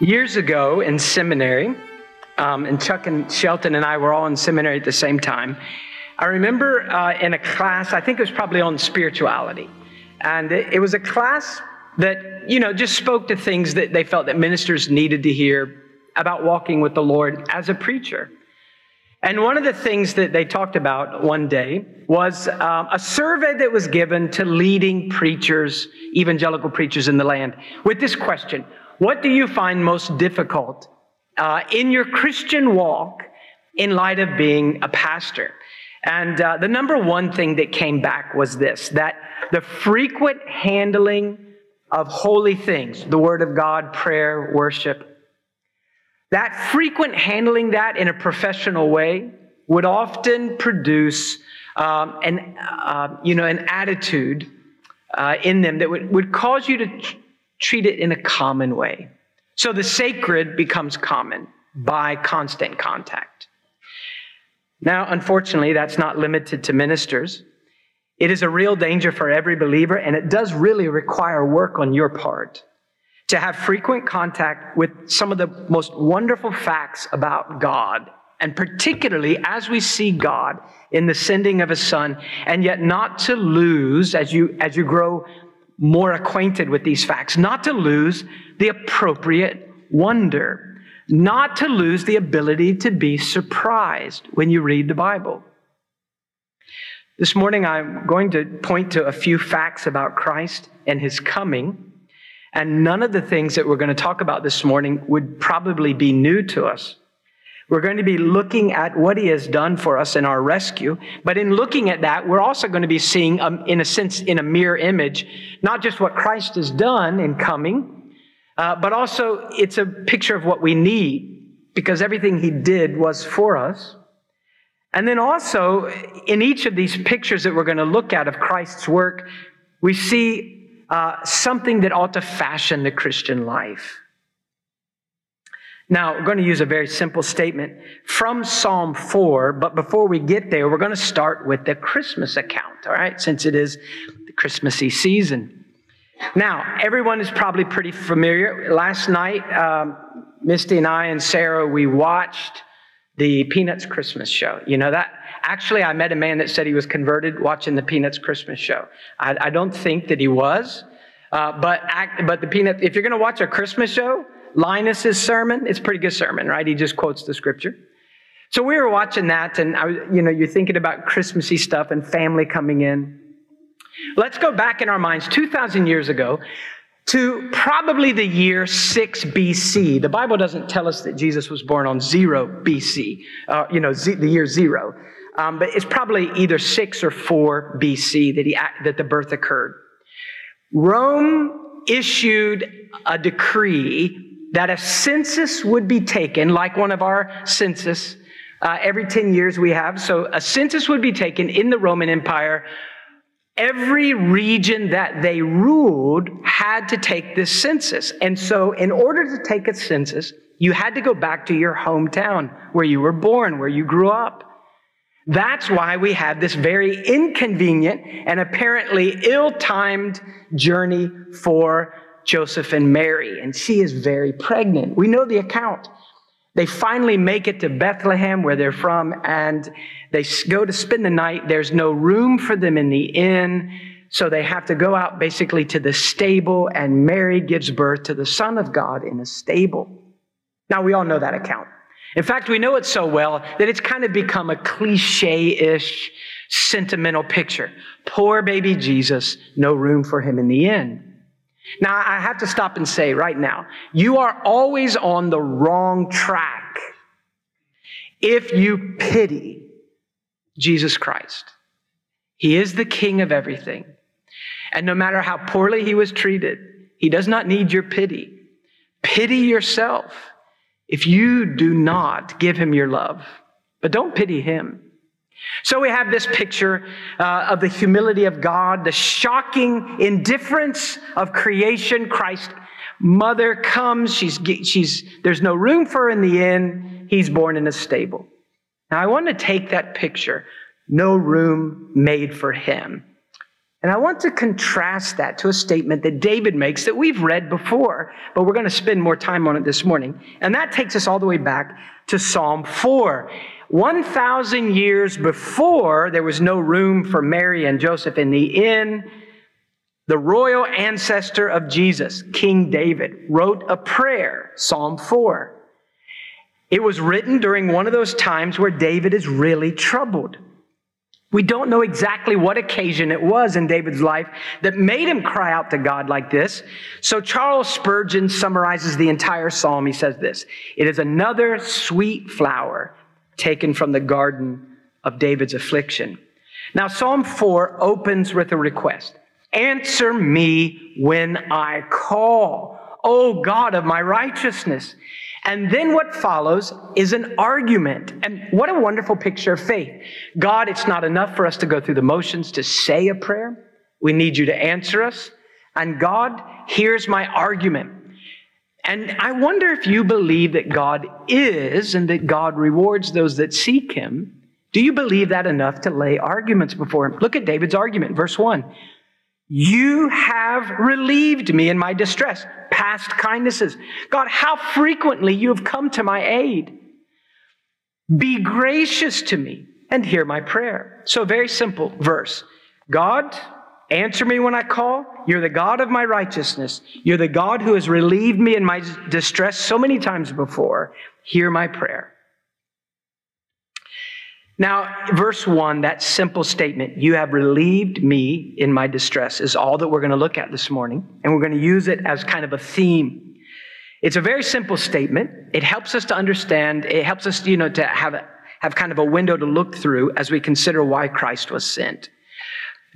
Years ago in seminary, um, and Chuck and Shelton and I were all in seminary at the same time. I remember uh, in a class, I think it was probably on spirituality. And it, it was a class that, you know, just spoke to things that they felt that ministers needed to hear about walking with the Lord as a preacher. And one of the things that they talked about one day was um, a survey that was given to leading preachers, evangelical preachers in the land, with this question What do you find most difficult uh, in your Christian walk in light of being a pastor? And uh, the number one thing that came back was this that the frequent handling of holy things, the Word of God, prayer, worship, that frequent handling that in a professional way would often produce um, an, uh, you know, an attitude uh, in them that would, would cause you to treat it in a common way. So the sacred becomes common by constant contact. Now, unfortunately, that's not limited to ministers. It is a real danger for every believer, and it does really require work on your part to have frequent contact with some of the most wonderful facts about God, and particularly as we see God in the sending of His Son, and yet not to lose, as you, as you grow more acquainted with these facts, not to lose the appropriate wonder, not to lose the ability to be surprised when you read the Bible. This morning, I'm going to point to a few facts about Christ and his coming. And none of the things that we're going to talk about this morning would probably be new to us. We're going to be looking at what he has done for us in our rescue. But in looking at that, we're also going to be seeing, um, in a sense, in a mirror image, not just what Christ has done in coming, uh, but also it's a picture of what we need because everything he did was for us. And then also, in each of these pictures that we're going to look at of Christ's work, we see uh, something that ought to fashion the Christian life. Now, we're going to use a very simple statement from Psalm 4, but before we get there, we're going to start with the Christmas account, all right, since it is the Christmassy season. Now, everyone is probably pretty familiar. Last night, um, Misty and I and Sarah, we watched the Peanuts Christmas show. You know that? Actually, I met a man that said he was converted watching the Peanuts Christmas show. I, I don't think that he was, uh, but but the Peanut. If you're going to watch a Christmas show, Linus's sermon, it's a pretty good sermon, right? He just quotes the scripture. So we were watching that, and I you know, you're thinking about Christmassy stuff and family coming in. Let's go back in our minds 2,000 years ago to probably the year 6 BC. The Bible doesn't tell us that Jesus was born on 0 BC, uh, you know, z- the year 0. Um, but it's probably either 6 or 4 BC that, he, that the birth occurred. Rome issued a decree that a census would be taken, like one of our census, uh, every 10 years we have. So a census would be taken in the Roman Empire every region that they ruled had to take this census. And so, in order to take a census, you had to go back to your hometown where you were born, where you grew up. That's why we have this very inconvenient and apparently ill timed journey for Joseph and Mary. And she is very pregnant. We know the account. They finally make it to Bethlehem, where they're from, and they go to spend the night. There's no room for them in the inn, so they have to go out basically to the stable, and Mary gives birth to the Son of God in a stable. Now, we all know that account. In fact, we know it so well that it's kind of become a cliche ish, sentimental picture. Poor baby Jesus, no room for him in the inn. Now, I have to stop and say right now, you are always on the wrong track if you pity Jesus Christ. He is the King of everything. And no matter how poorly he was treated, he does not need your pity. Pity yourself if you do not give him your love. But don't pity him. So we have this picture uh, of the humility of God, the shocking indifference of creation. Christ mother comes. She's, she's, there's no room for her in the inn. He's born in a stable. Now I want to take that picture, no room made for him. And I want to contrast that to a statement that David makes that we've read before, but we're going to spend more time on it this morning. And that takes us all the way back to Psalm 4. 1,000 years before there was no room for Mary and Joseph in the inn, the royal ancestor of Jesus, King David, wrote a prayer, Psalm 4. It was written during one of those times where David is really troubled. We don't know exactly what occasion it was in David's life that made him cry out to God like this. So Charles Spurgeon summarizes the entire psalm. He says this It is another sweet flower taken from the garden of David's affliction. Now, Psalm 4 opens with a request Answer me when I call, O God of my righteousness. And then what follows is an argument. And what a wonderful picture of faith. God, it's not enough for us to go through the motions to say a prayer. We need you to answer us. And God, here's my argument. And I wonder if you believe that God is and that God rewards those that seek him. Do you believe that enough to lay arguments before him? Look at David's argument, verse 1. You have relieved me in my distress. Past kindnesses. God, how frequently you have come to my aid. Be gracious to me and hear my prayer. So, very simple verse. God, answer me when I call. You're the God of my righteousness. You're the God who has relieved me in my distress so many times before. Hear my prayer. Now, verse 1, that simple statement, you have relieved me in my distress, is all that we're going to look at this morning. And we're going to use it as kind of a theme. It's a very simple statement. It helps us to understand, it helps us, you know, to have, have kind of a window to look through as we consider why Christ was sent.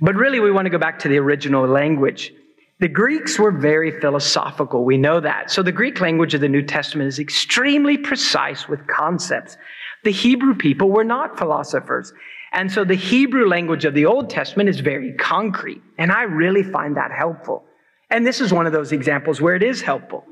But really, we want to go back to the original language. The Greeks were very philosophical. We know that. So the Greek language of the New Testament is extremely precise with concepts the Hebrew people were not philosophers. And so the Hebrew language of the Old Testament is very concrete. And I really find that helpful. And this is one of those examples where it is helpful.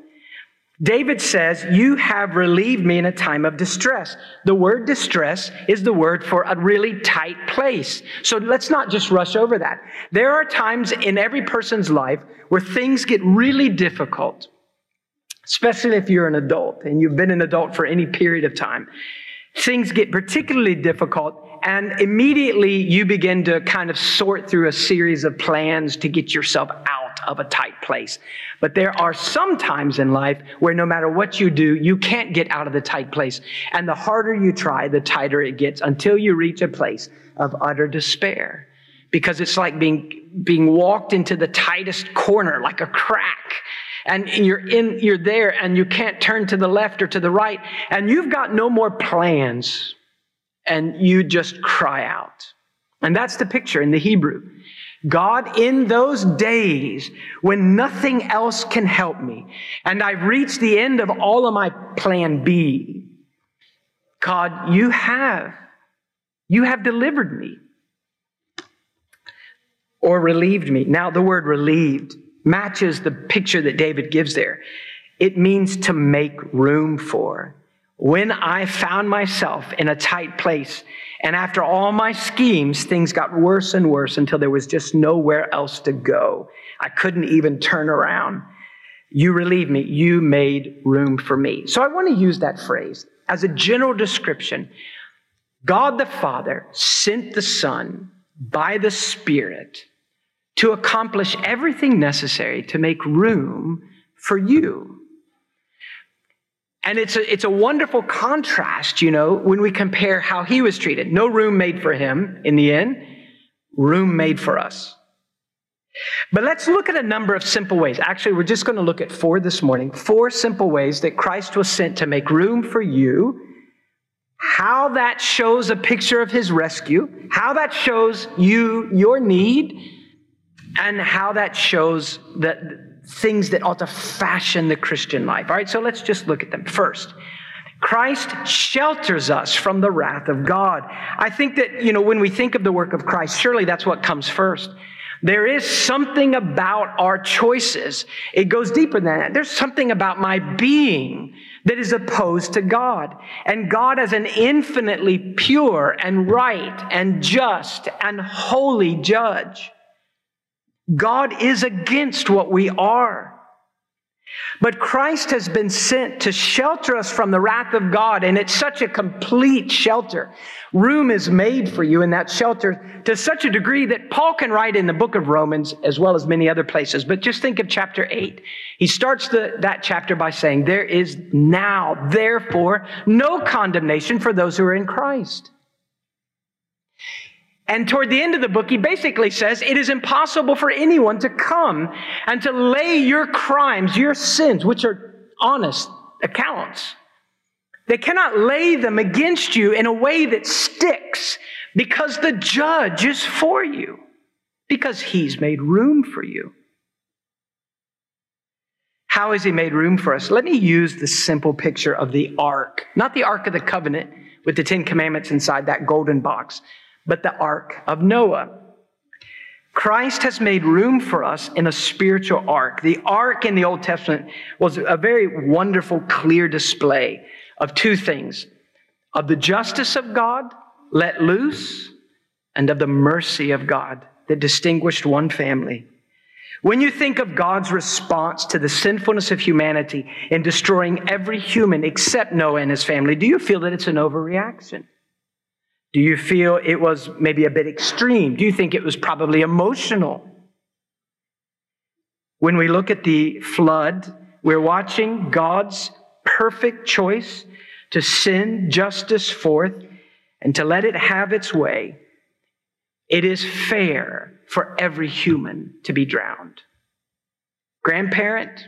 David says, You have relieved me in a time of distress. The word distress is the word for a really tight place. So let's not just rush over that. There are times in every person's life where things get really difficult, especially if you're an adult and you've been an adult for any period of time things get particularly difficult and immediately you begin to kind of sort through a series of plans to get yourself out of a tight place. But there are some times in life where no matter what you do, you can't get out of the tight place. And the harder you try, the tighter it gets until you reach a place of utter despair. Because it's like being, being walked into the tightest corner, like a crack and you're in, you're there and you can't turn to the left or to the right and you've got no more plans and you just cry out. And that's the picture in the Hebrew. God, in those days when nothing else can help me and I've reached the end of all of my plan B, God, you have, you have delivered me or relieved me. Now, the word relieved matches the picture that David gives there. It means to make room for. When I found myself in a tight place, and after all my schemes, things got worse and worse until there was just nowhere else to go. I couldn't even turn around. You relieved me. You made room for me. So I want to use that phrase as a general description. God the Father sent the Son by the Spirit to accomplish everything necessary to make room for you. And it's a, it's a wonderful contrast, you know, when we compare how he was treated. No room made for him in the end, room made for us. But let's look at a number of simple ways. Actually, we're just going to look at four this morning. Four simple ways that Christ was sent to make room for you. How that shows a picture of his rescue. How that shows you your need and how that shows that things that ought to fashion the Christian life. All right, so let's just look at them. First, Christ shelters us from the wrath of God. I think that, you know, when we think of the work of Christ, surely that's what comes first. There is something about our choices. It goes deeper than that. There's something about my being that is opposed to God. And God, as an infinitely pure and right and just and holy judge, God is against what we are. But Christ has been sent to shelter us from the wrath of God, and it's such a complete shelter. Room is made for you in that shelter to such a degree that Paul can write in the book of Romans as well as many other places. But just think of chapter 8. He starts the, that chapter by saying, There is now, therefore, no condemnation for those who are in Christ. And toward the end of the book, he basically says it is impossible for anyone to come and to lay your crimes, your sins, which are honest accounts. They cannot lay them against you in a way that sticks because the judge is for you, because he's made room for you. How has he made room for us? Let me use the simple picture of the ark, not the ark of the covenant with the Ten Commandments inside that golden box but the ark of Noah. Christ has made room for us in a spiritual ark. The ark in the Old Testament was a very wonderful, clear display of two things of the justice of God let loose and of the mercy of God that distinguished one family. When you think of God's response to the sinfulness of humanity in destroying every human except Noah and his family, do you feel that it's an overreaction? Do you feel it was maybe a bit extreme? Do you think it was probably emotional? When we look at the flood, we're watching God's perfect choice to send justice forth and to let it have its way. It is fair for every human to be drowned. Grandparent,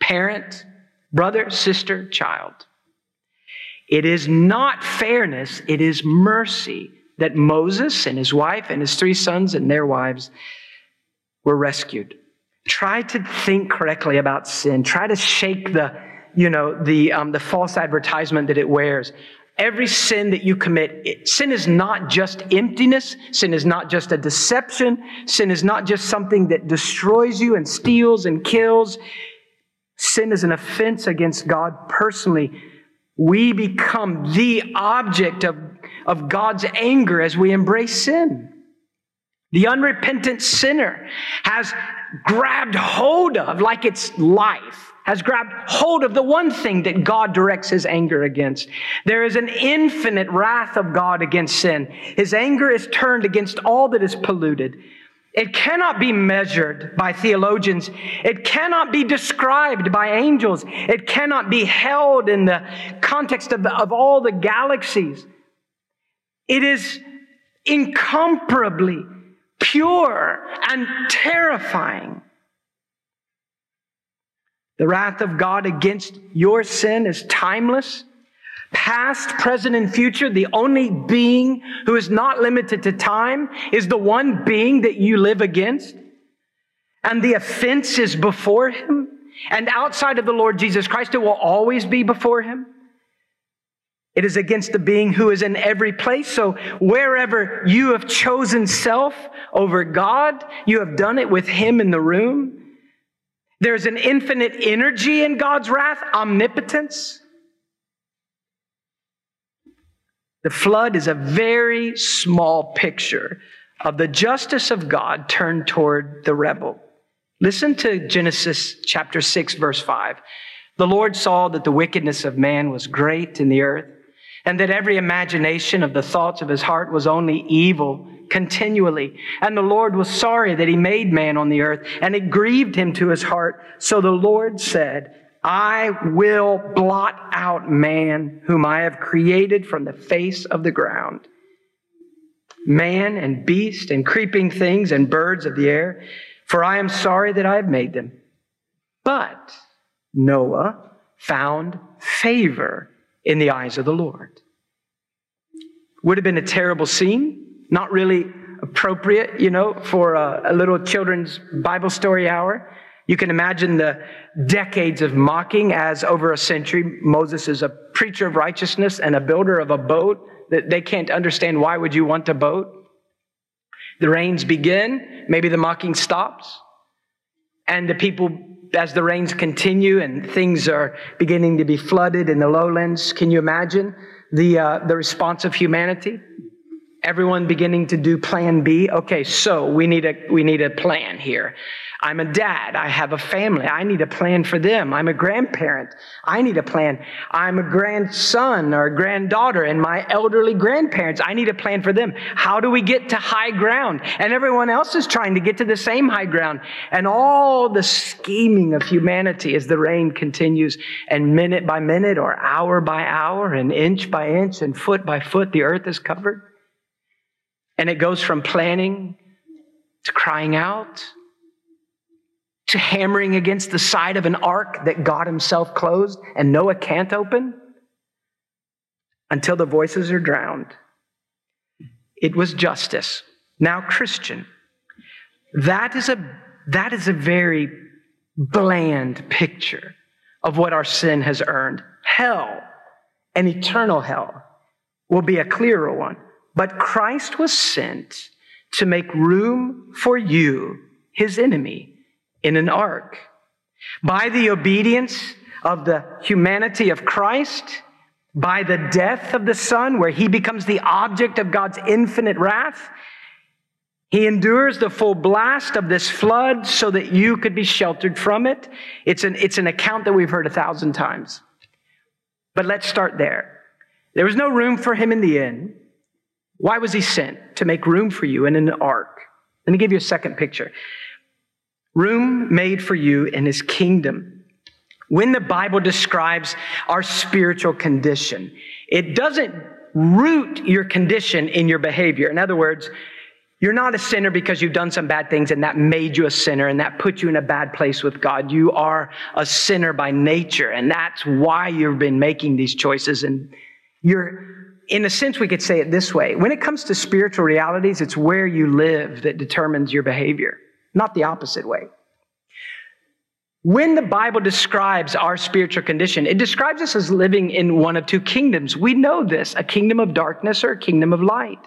parent, brother, sister, child. It is not fairness, it is mercy that Moses and his wife and his three sons and their wives were rescued. Try to think correctly about sin. Try to shake the, you know, the, um, the false advertisement that it wears. Every sin that you commit, it, sin is not just emptiness. Sin is not just a deception. Sin is not just something that destroys you and steals and kills. Sin is an offense against God personally we become the object of, of God's anger as we embrace sin. The unrepentant sinner has grabbed hold of, like it's life, has grabbed hold of the one thing that God directs his anger against. There is an infinite wrath of God against sin. His anger is turned against all that is polluted. It cannot be measured by theologians. It cannot be described by angels. It cannot be held in the context of, of all the galaxies. It is incomparably pure and terrifying. The wrath of God against your sin is timeless past, present, and future, the only being who is not limited to time is the one being that you live against. And the offense is before him. And outside of the Lord Jesus Christ, it will always be before him. It is against the being who is in every place. So wherever you have chosen self over God, you have done it with him in the room. There's an infinite energy in God's wrath, omnipotence. The flood is a very small picture of the justice of God turned toward the rebel. Listen to Genesis chapter 6, verse 5. The Lord saw that the wickedness of man was great in the earth, and that every imagination of the thoughts of his heart was only evil continually. And the Lord was sorry that he made man on the earth, and it grieved him to his heart. So the Lord said, I will blot out man whom I have created from the face of the ground. Man and beast and creeping things and birds of the air, for I am sorry that I have made them. But Noah found favor in the eyes of the Lord. Would have been a terrible scene, not really appropriate, you know, for a, a little children's Bible story hour. You can imagine the decades of mocking as over a century, Moses is a preacher of righteousness and a builder of a boat that they can't understand. Why would you want a boat? The rains begin. Maybe the mocking stops. And the people, as the rains continue and things are beginning to be flooded in the lowlands, can you imagine the, uh, the response of humanity? Everyone beginning to do plan B. Okay, so we need a, we need a plan here. I'm a dad. I have a family. I need a plan for them. I'm a grandparent. I need a plan. I'm a grandson or a granddaughter and my elderly grandparents. I need a plan for them. How do we get to high ground? And everyone else is trying to get to the same high ground. And all the scheming of humanity as the rain continues and minute by minute or hour by hour and inch by inch and foot by foot, the earth is covered. And it goes from planning to crying out to hammering against the side of an ark that God Himself closed and Noah can't open until the voices are drowned. It was justice. Now, Christian, that is a, that is a very bland picture of what our sin has earned. Hell, an eternal hell, will be a clearer one. But Christ was sent to make room for you, his enemy in an ark. By the obedience of the humanity of Christ, by the death of the Son, where he becomes the object of God's infinite wrath, he endures the full blast of this flood so that you could be sheltered from it. It's an, it's an account that we've heard a thousand times. But let's start there. There was no room for him in the inn. Why was he sent? To make room for you in an ark. Let me give you a second picture room made for you in his kingdom. When the Bible describes our spiritual condition, it doesn't root your condition in your behavior. In other words, you're not a sinner because you've done some bad things and that made you a sinner and that put you in a bad place with God. You are a sinner by nature and that's why you've been making these choices. And you're, in a sense, we could say it this way. When it comes to spiritual realities, it's where you live that determines your behavior not the opposite way. When the Bible describes our spiritual condition, it describes us as living in one of two kingdoms. We know this a kingdom of darkness or a kingdom of light.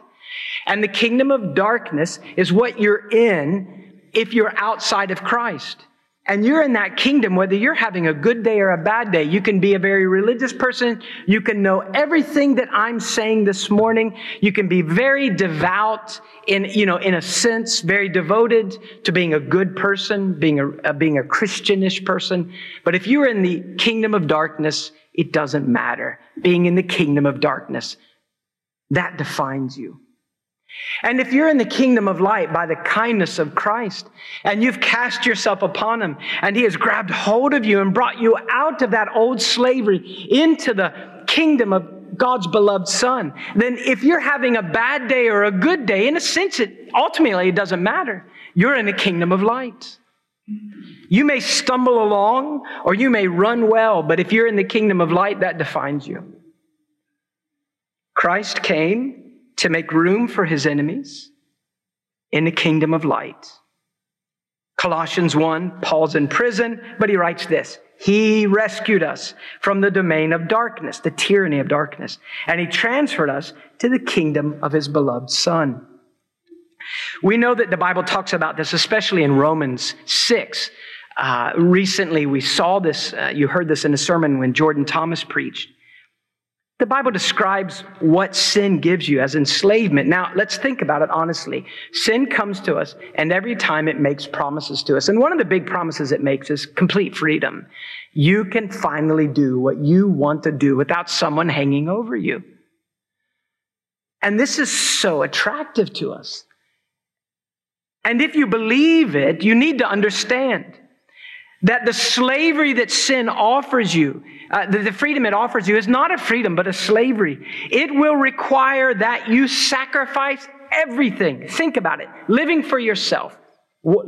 And the kingdom of darkness is what you're in if you're outside of Christ and you're in that kingdom, whether you're having a good day or a bad day, you can be a very religious person. You can know everything that I'm saying this morning. You can be very devout in, you know, in a sense, very devoted to being a good person, being a, uh, being a Christianish person. But if you're in the kingdom of darkness, it doesn't matter. Being in the kingdom of darkness, that defines you. And if you're in the kingdom of light by the kindness of Christ and you've cast yourself upon him and he has grabbed hold of you and brought you out of that old slavery into the kingdom of God's beloved son, then if you're having a bad day or a good day, in a sense, it ultimately it doesn't matter. You're in the kingdom of light. You may stumble along or you may run well, but if you're in the kingdom of light, that defines you. Christ came to make room for his enemies in the kingdom of light. Colossians 1, Paul's in prison, but he writes this He rescued us from the domain of darkness, the tyranny of darkness, and he transferred us to the kingdom of his beloved Son. We know that the Bible talks about this, especially in Romans 6. Uh, recently, we saw this, uh, you heard this in a sermon when Jordan Thomas preached. The Bible describes what sin gives you as enslavement. Now, let's think about it honestly. Sin comes to us, and every time it makes promises to us. And one of the big promises it makes is complete freedom. You can finally do what you want to do without someone hanging over you. And this is so attractive to us. And if you believe it, you need to understand that the slavery that sin offers you, uh, the, the freedom it offers you, is not a freedom, but a slavery. It will require that you sacrifice everything. Think about it. Living for yourself.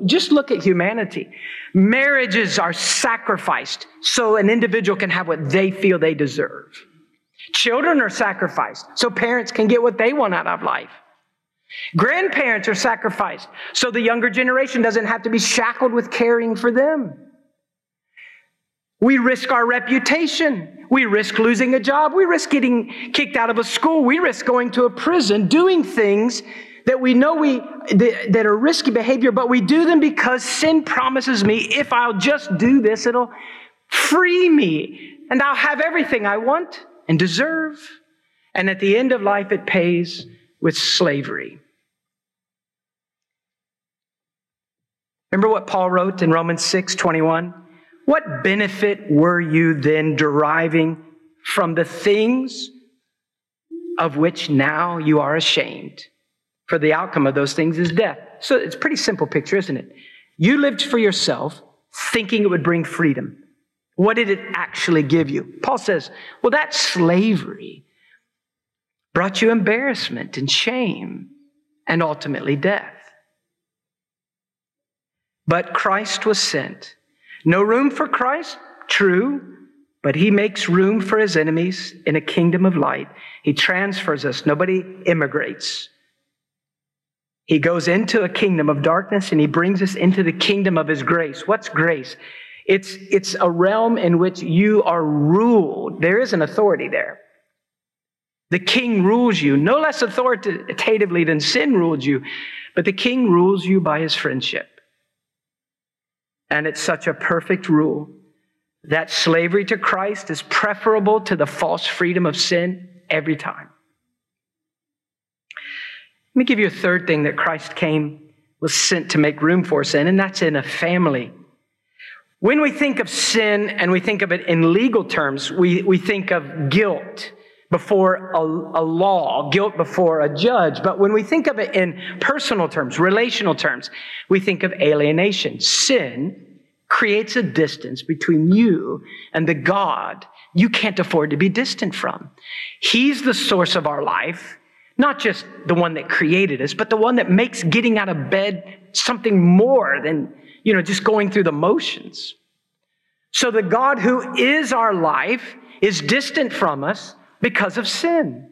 Just look at humanity. Marriages are sacrificed so an individual can have what they feel they deserve. Children are sacrificed so parents can get what they want out of life. Grandparents are sacrificed so the younger generation doesn't have to be shackled with caring for them. We risk our reputation. We risk losing a job. We risk getting kicked out of a school. We risk going to a prison, doing things that we know we that, are risky behavior, but we do them because sin promises me if I'll just do this, it'll free me and I'll have everything I want and deserve. And at the end of life, it pays with slavery. Remember what Paul wrote in Romans 6 21? What benefit were you then deriving from the things of which now you are ashamed? For the outcome of those things is death. So it's pretty simple picture, isn't it? You lived for yourself thinking it would bring freedom. What did it actually give you? Paul says, well, that slavery brought you embarrassment and shame and ultimately death. But Christ was sent. No room for Christ? True. But he makes room for his enemies in a kingdom of light. He transfers us. Nobody immigrates. He goes into a kingdom of darkness and he brings us into the kingdom of his grace. What's grace? It's, it's a realm in which you are ruled. There is an authority there. The king rules you, no less authoritatively than sin ruled you, but the king rules you by his friendship. And it's such a perfect rule that slavery to Christ is preferable to the false freedom of sin every time. Let me give you a third thing that Christ came, was sent to make room for sin, and that's in a family. When we think of sin and we think of it in legal terms, we, we think of guilt before a, a, law, guilt before a judge. But when we think of it in personal terms, relational terms, we think of alienation. Sin creates a distance between you and the God you can't afford to be distant from. He's the source of our life. Not just the one that created us, but the one that makes getting out of bed something more than, you know, just going through the motions. So the God who is our life is distant from us because of sin.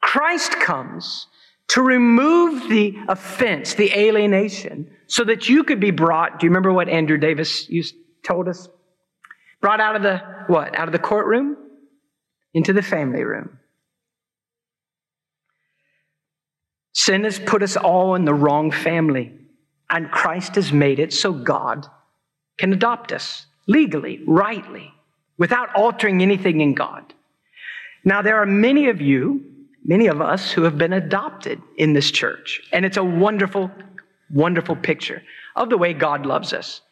Christ comes to remove the offense, the alienation, so that you could be brought. Do you remember what Andrew Davis used, told us? Brought out of the what? Out of the courtroom into the family room. Sin has put us all in the wrong family, and Christ has made it so God can adopt us legally, rightly, without altering anything in God. Now, there are many of you, many of us who have been adopted in this church, and it's a wonderful, wonderful picture of the way God loves us.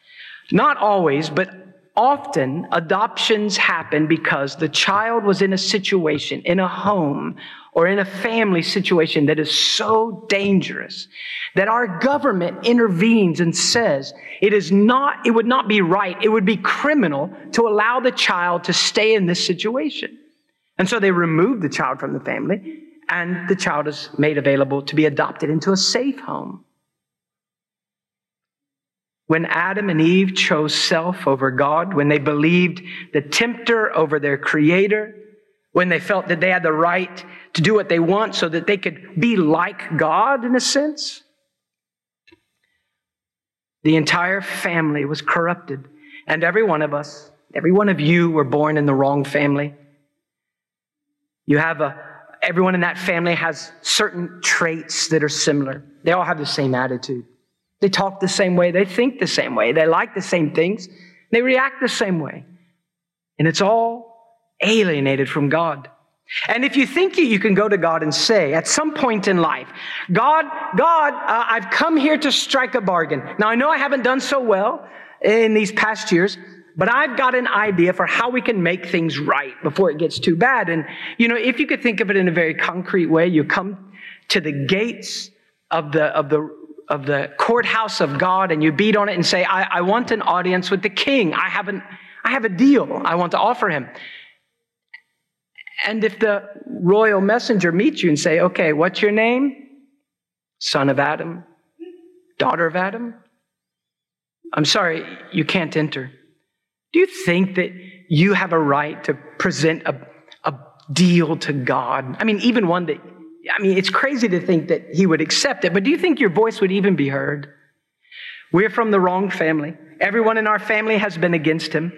Not always, but often adoptions happen because the child was in a situation, in a home, or in a family situation that is so dangerous that our government intervenes and says it is not, it would not be right, it would be criminal to allow the child to stay in this situation. And so they remove the child from the family and the child is made available to be adopted into a safe home. When Adam and Eve chose self over God, when they believed the tempter over their creator, when they felt that they had the right to do what they want so that they could be like God in a sense. The entire family was corrupted. And every one of us, every one of you were born in the wrong family. You have a, everyone in that family has certain traits that are similar. They all have the same attitude. They talk the same way. They think the same way. They like the same things. They react the same way. And it's all alienated from God. And if you think you can go to God and say at some point in life, God, God, uh, I've come here to strike a bargain. Now I know I haven't done so well in these past years, but I've got an idea for how we can make things right before it gets too bad. And, you know, if you could think of it in a very concrete way, you come to the gates of the, of the, of the courthouse of God and you beat on it and say, I, I want an audience with the king. I have an, I have a deal I want to offer him. And if the royal messenger meets you and say, okay, what's your name? Son of Adam, daughter of Adam? I'm sorry, you can't enter. Do you think that you have a right to present a, a deal to God? I mean, even one that, I mean, it's crazy to think that he would accept it, but do you think your voice would even be heard? We're from the wrong family. Everyone in our family has been against him,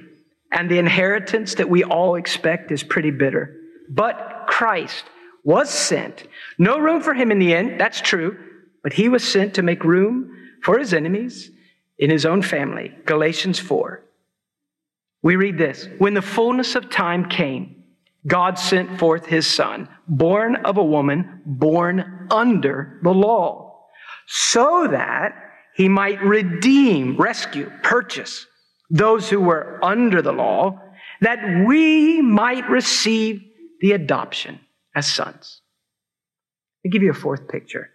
and the inheritance that we all expect is pretty bitter. But Christ was sent. No room for him in the end, that's true, but he was sent to make room for his enemies in his own family. Galatians 4. We read this When the fullness of time came, God sent forth his son, born of a woman, born under the law, so that he might redeem, rescue, purchase those who were under the law, that we might receive the adoption as sons. I'll give you a fourth picture.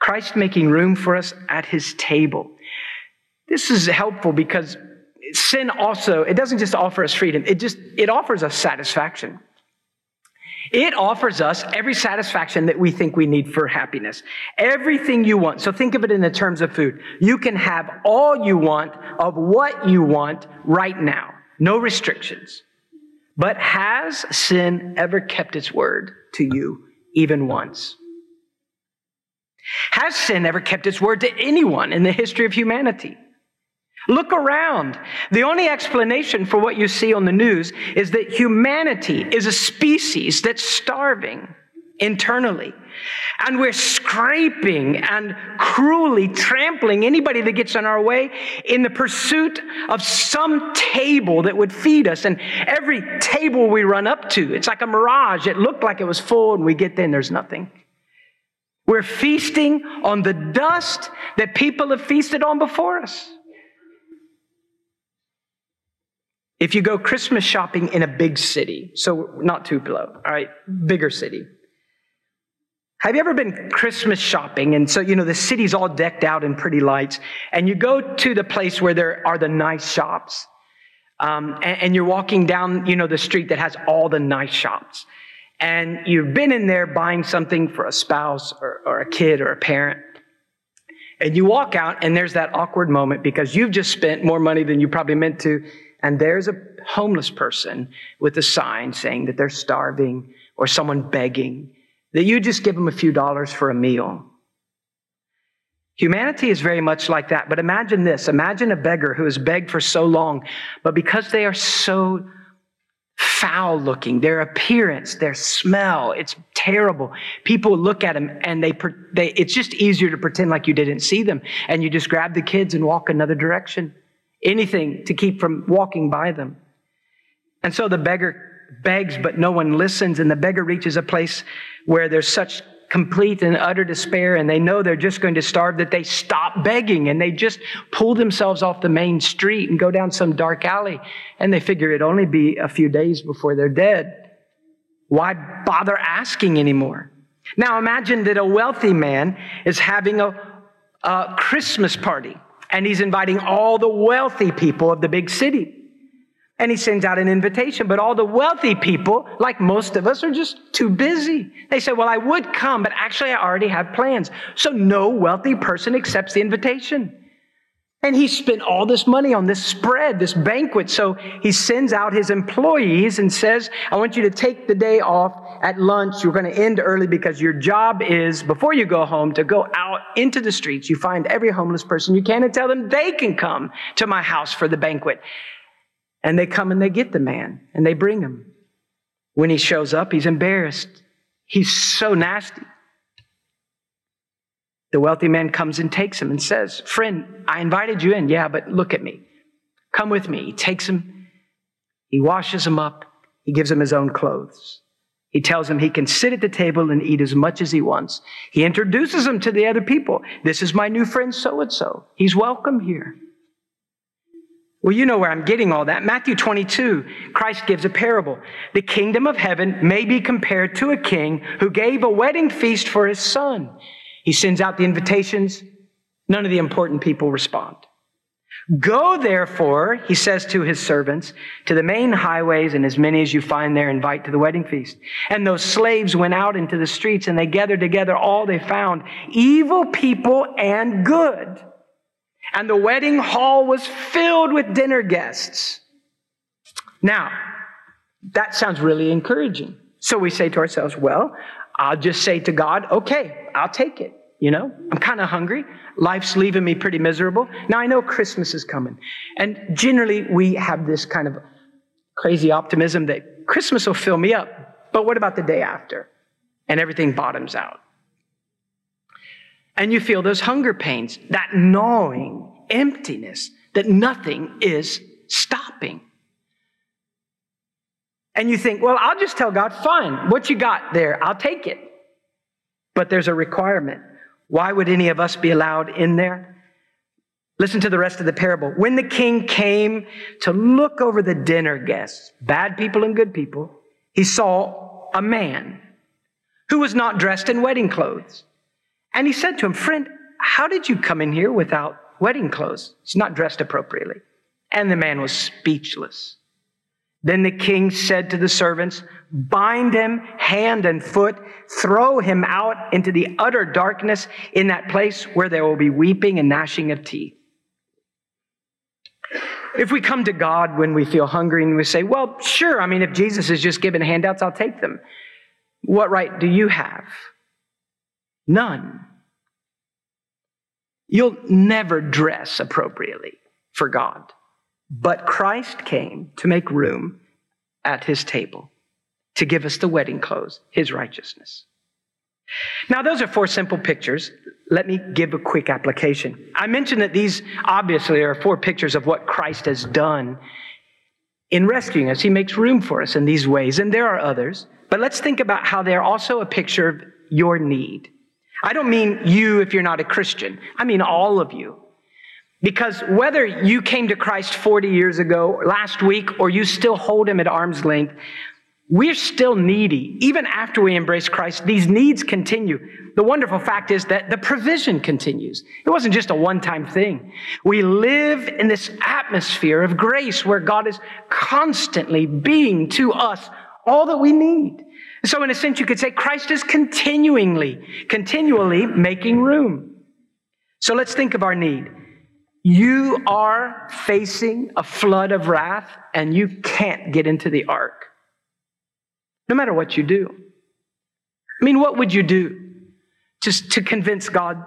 Christ making room for us at his table. This is helpful because sin also, it doesn't just offer us freedom, it just, it offers us satisfaction. It offers us every satisfaction that we think we need for happiness. Everything you want. So think of it in the terms of food. You can have all you want of what you want right now. No restrictions. But has sin ever kept its word to you even once? Has sin ever kept its word to anyone in the history of humanity? Look around. The only explanation for what you see on the news is that humanity is a species that's starving internally. And we're scraping and cruelly trampling anybody that gets in our way in the pursuit of some table that would feed us. And every table we run up to, it's like a mirage. It looked like it was full, and we get there and there's nothing. We're feasting on the dust that people have feasted on before us. If you go Christmas shopping in a big city, so not Tupelo, all right, bigger city. Have you ever been Christmas shopping? And so, you know, the city's all decked out in pretty lights, and you go to the place where there are the nice shops. Um, and, and, you're walking down, you know, the street that has all the nice shops. And you've been in there buying something for a spouse or, or a kid or a parent. And you walk out, and there's that awkward moment because you've just spent more money than you probably meant to and there's a homeless person with a sign saying that they're starving or someone begging, that you just give them a few dollars for a meal. Humanity is very much like that. But imagine this imagine a beggar who has begged for so long, but because they are so foul looking, their appearance, their smell, it's terrible. People look at them and they, they, it's just easier to pretend like you didn't see them. And you just grab the kids and walk another direction anything to keep from walking by them. And so the beggar begs, but no one listens. And the beggar reaches a place where there's such complete and utter despair, and they know they're just going to starve that they stop begging and they just pull themselves off the main street and go down some dark alley. And they figure it'd only be a few days before they're dead. Why bother asking anymore? Now imagine that a wealthy man is having a, a Christmas party and he's inviting all the wealthy people of the big city. And he sends out an invitation, but all the wealthy people, like most of us, are just too busy. They say, Well, I would come, but actually I already have plans. So no wealthy person accepts the invitation. And he spent all this money on this spread, this banquet. So he sends out his employees and says, I want you to take the day off at lunch. You're going to end early because your job is, before you go home, to go out into the streets. You find every homeless person you can and tell them they can come to my house for the banquet. And they come and they get the man and they bring him. When he shows up, he's embarrassed. He's so nasty. The wealthy man comes and takes him and says, Friend, I invited you in. Yeah, but look at me. Come with me. He takes him, he washes him up, he gives him his own clothes. He tells him he can sit at the table and eat as much as he wants. He introduces him to the other people. This is my new friend so and so. He's welcome here. Well, you know where I'm getting all that. Matthew 22, Christ gives a parable. The kingdom of heaven may be compared to a king who gave a wedding feast for his son. He sends out the invitations. None of the important people respond. Go therefore, he says to his servants, to the main highways and as many as you find there invite to the wedding feast. And those slaves went out into the streets and they gathered together all they found, evil people and good. And the wedding hall was filled with dinner guests. Now, that sounds really encouraging. So we say to ourselves, well, I'll just say to God, okay, I'll take it. You know, I'm kind of hungry. Life's leaving me pretty miserable. Now I know Christmas is coming. And generally we have this kind of crazy optimism that Christmas will fill me up. But what about the day after? And everything bottoms out. And you feel those hunger pains, that gnawing emptiness, that nothing is stopping. And you think, well, I'll just tell God, fine, what you got there, I'll take it. but there's a requirement. Why would any of us be allowed in there? Listen to the rest of the parable. When the king came to look over the dinner guests, bad people and good people, he saw a man who was not dressed in wedding clothes. And he said to him, Friend, how did you come in here without wedding clothes? He's not dressed appropriately. And the man was speechless. Then the king said to the servants, Bind him hand and foot, throw him out into the utter darkness in that place where there will be weeping and gnashing of teeth. If we come to God when we feel hungry and we say, Well, sure, I mean, if Jesus is just giving handouts, I'll take them. What right do you have? None. You'll never dress appropriately for God. But Christ came to make room at his table, to give us the wedding clothes, his righteousness. Now, those are four simple pictures. Let me give a quick application. I mentioned that these obviously are four pictures of what Christ has done in rescuing us. He makes room for us in these ways, and there are others. But let's think about how they're also a picture of your need. I don't mean you if you're not a Christian, I mean all of you. Because whether you came to Christ 40 years ago, last week, or you still hold him at arm's length, we're still needy. Even after we embrace Christ, these needs continue. The wonderful fact is that the provision continues. It wasn't just a one time thing. We live in this atmosphere of grace where God is constantly being to us all that we need. So, in a sense, you could say Christ is continually, continually making room. So, let's think of our need. You are facing a flood of wrath and you can't get into the ark. No matter what you do. I mean, what would you do just to convince God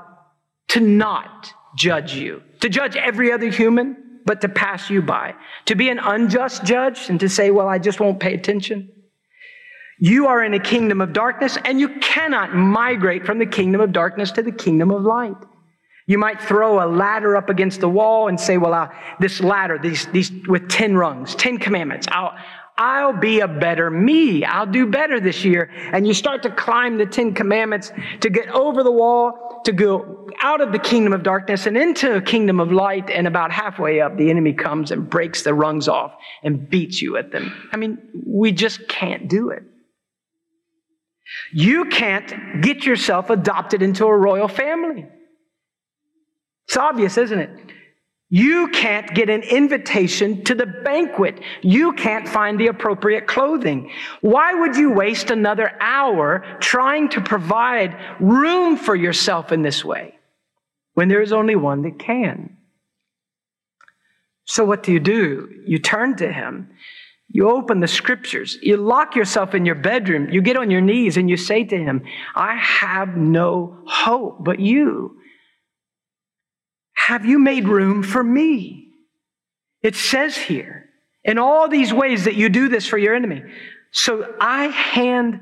to not judge you, to judge every other human, but to pass you by, to be an unjust judge and to say, well, I just won't pay attention? You are in a kingdom of darkness and you cannot migrate from the kingdom of darkness to the kingdom of light. You might throw a ladder up against the wall and say, well, uh, this ladder, these, these with 10 rungs, 10 commandments, I'll, I'll be a better me. I'll do better this year. And you start to climb the 10 commandments to get over the wall, to go out of the kingdom of darkness and into a kingdom of light. And about halfway up, the enemy comes and breaks the rungs off and beats you at them. I mean, we just can't do it. You can't get yourself adopted into a royal family. It's obvious, isn't it? You can't get an invitation to the banquet. You can't find the appropriate clothing. Why would you waste another hour trying to provide room for yourself in this way when there is only one that can? So, what do you do? You turn to Him. You open the scriptures. You lock yourself in your bedroom. You get on your knees and you say to Him, I have no hope but you. Have you made room for me? It says here, in all these ways that you do this for your enemy. So I hand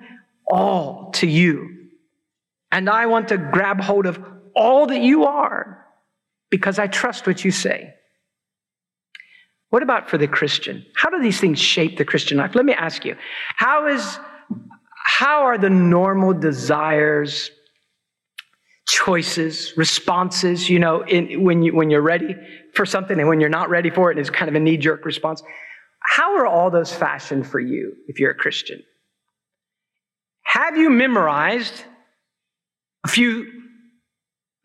all to you. And I want to grab hold of all that you are because I trust what you say. What about for the Christian? How do these things shape the Christian life? Let me ask you. How is how are the normal desires, choices, responses, you know, in, when, you, when you're ready for something and when you're not ready for it, it's kind of a knee jerk response. How are all those fashioned for you if you're a Christian? Have you memorized a few,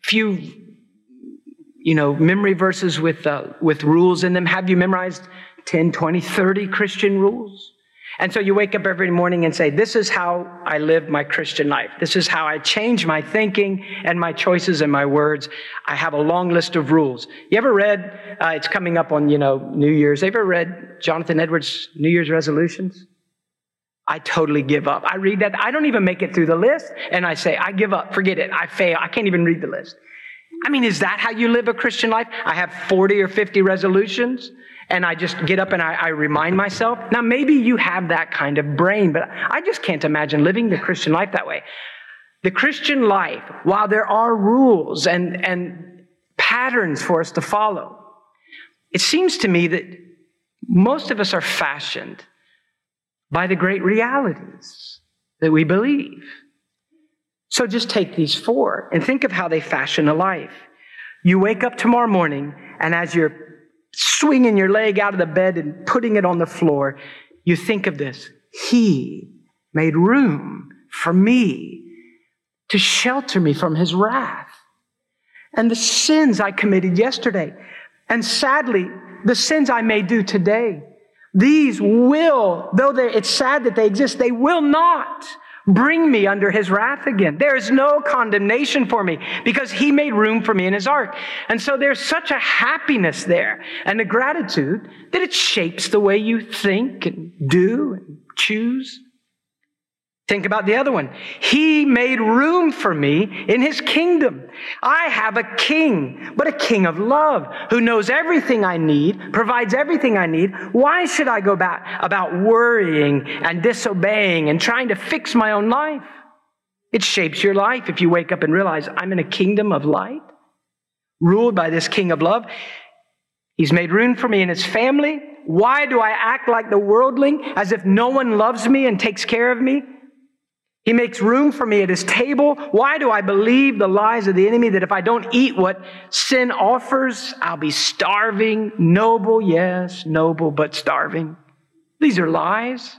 few, you know, memory verses with, uh, with rules in them? Have you memorized 10, 20, 30 Christian rules? And so you wake up every morning and say, This is how I live my Christian life. This is how I change my thinking and my choices and my words. I have a long list of rules. You ever read, uh, it's coming up on, you know, New Year's. Ever read Jonathan Edwards' New Year's resolutions? I totally give up. I read that. I don't even make it through the list. And I say, I give up. Forget it. I fail. I can't even read the list. I mean, is that how you live a Christian life? I have 40 or 50 resolutions and I just get up and I, I, remind myself. Now, maybe you have that kind of brain, but I just can't imagine living the Christian life that way. The Christian life, while there are rules and, and patterns for us to follow, it seems to me that most of us are fashioned by the great realities that we believe. So just take these four and think of how they fashion a life. You wake up tomorrow morning, and as you're swinging your leg out of the bed and putting it on the floor, you think of this. He made room for me to shelter me from his wrath. And the sins I committed yesterday, and sadly, the sins I may do today, these will, though it's sad that they exist, they will not bring me under his wrath again. There is no condemnation for me because he made room for me in his ark. And so there's such a happiness there and a gratitude that it shapes the way you think and do and choose. Think about the other one. He made room for me in his kingdom. I have a king, but a king of love who knows everything I need, provides everything I need. Why should I go back about worrying and disobeying and trying to fix my own life? It shapes your life if you wake up and realize I'm in a kingdom of light, ruled by this king of love. He's made room for me in his family. Why do I act like the worldling as if no one loves me and takes care of me? He makes room for me at his table. Why do I believe the lies of the enemy that if I don't eat what sin offers, I'll be starving? Noble, yes, noble, but starving. These are lies.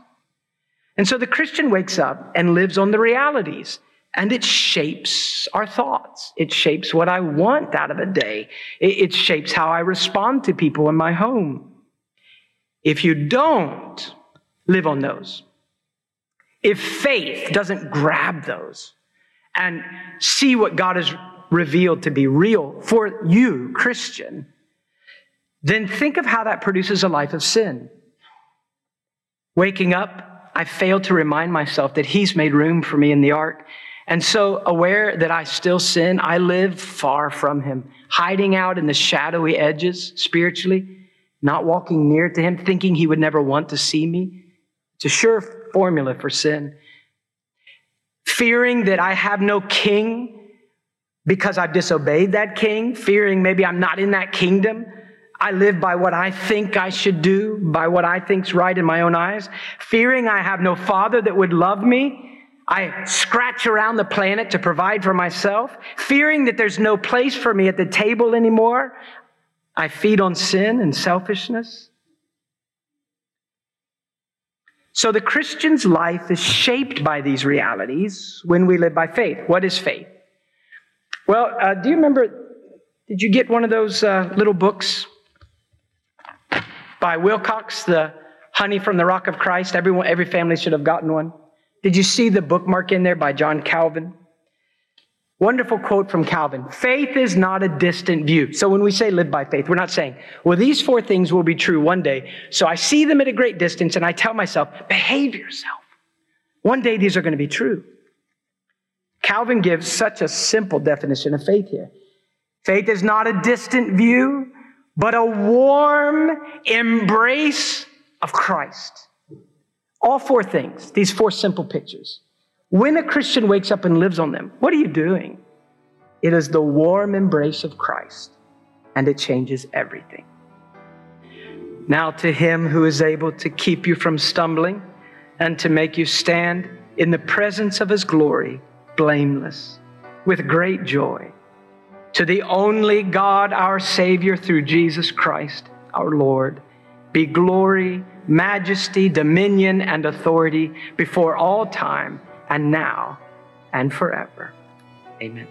And so the Christian wakes up and lives on the realities, and it shapes our thoughts. It shapes what I want out of a day. It, shapes how I respond to people in my home. If you don't live on those, if faith doesn't grab those and see what God has revealed to be real for you, Christian, then think of how that produces a life of sin. Waking up, I fail to remind myself that He's made room for me in the ark. And so, aware that I still sin, I live far from Him, hiding out in the shadowy edges spiritually, not walking near to Him, thinking He would never want to see me. It's a sure formula for sin. Fearing that I have no king because I've disobeyed that king, fearing maybe I'm not in that kingdom. I live by what I think I should do, by what I think's right in my own eyes. Fearing I have no father that would love me. I scratch around the planet to provide for myself. Fearing that there's no place for me at the table anymore. I feed on sin and selfishness. So the Christian's life is shaped by these realities when we live by faith. What is faith? Well, uh, do you remember? Did you get one of those uh, little books by Wilcox, the Honey from the Rock of Christ? Everyone, every family should have gotten one. Did you see the bookmark in there by John Calvin? Wonderful quote from Calvin. Faith is not a distant view. So when we say live by faith, we're not saying, well, these four things will be true one day. So I see them at a great distance and I tell myself, behave yourself. One day these are going to be true. Calvin gives such a simple definition of faith here. Faith is not a distant view, but a warm embrace of Christ. All four things, these four simple pictures. When a Christian wakes up and lives on them, what are you doing? It is the warm embrace of Christ, and it changes everything. Now, to him who is able to keep you from stumbling and to make you stand in the presence of his glory, blameless, with great joy, to the only God, our Savior, through Jesus Christ, our Lord, be glory, majesty, dominion, and authority before all time and now and forever. Amen.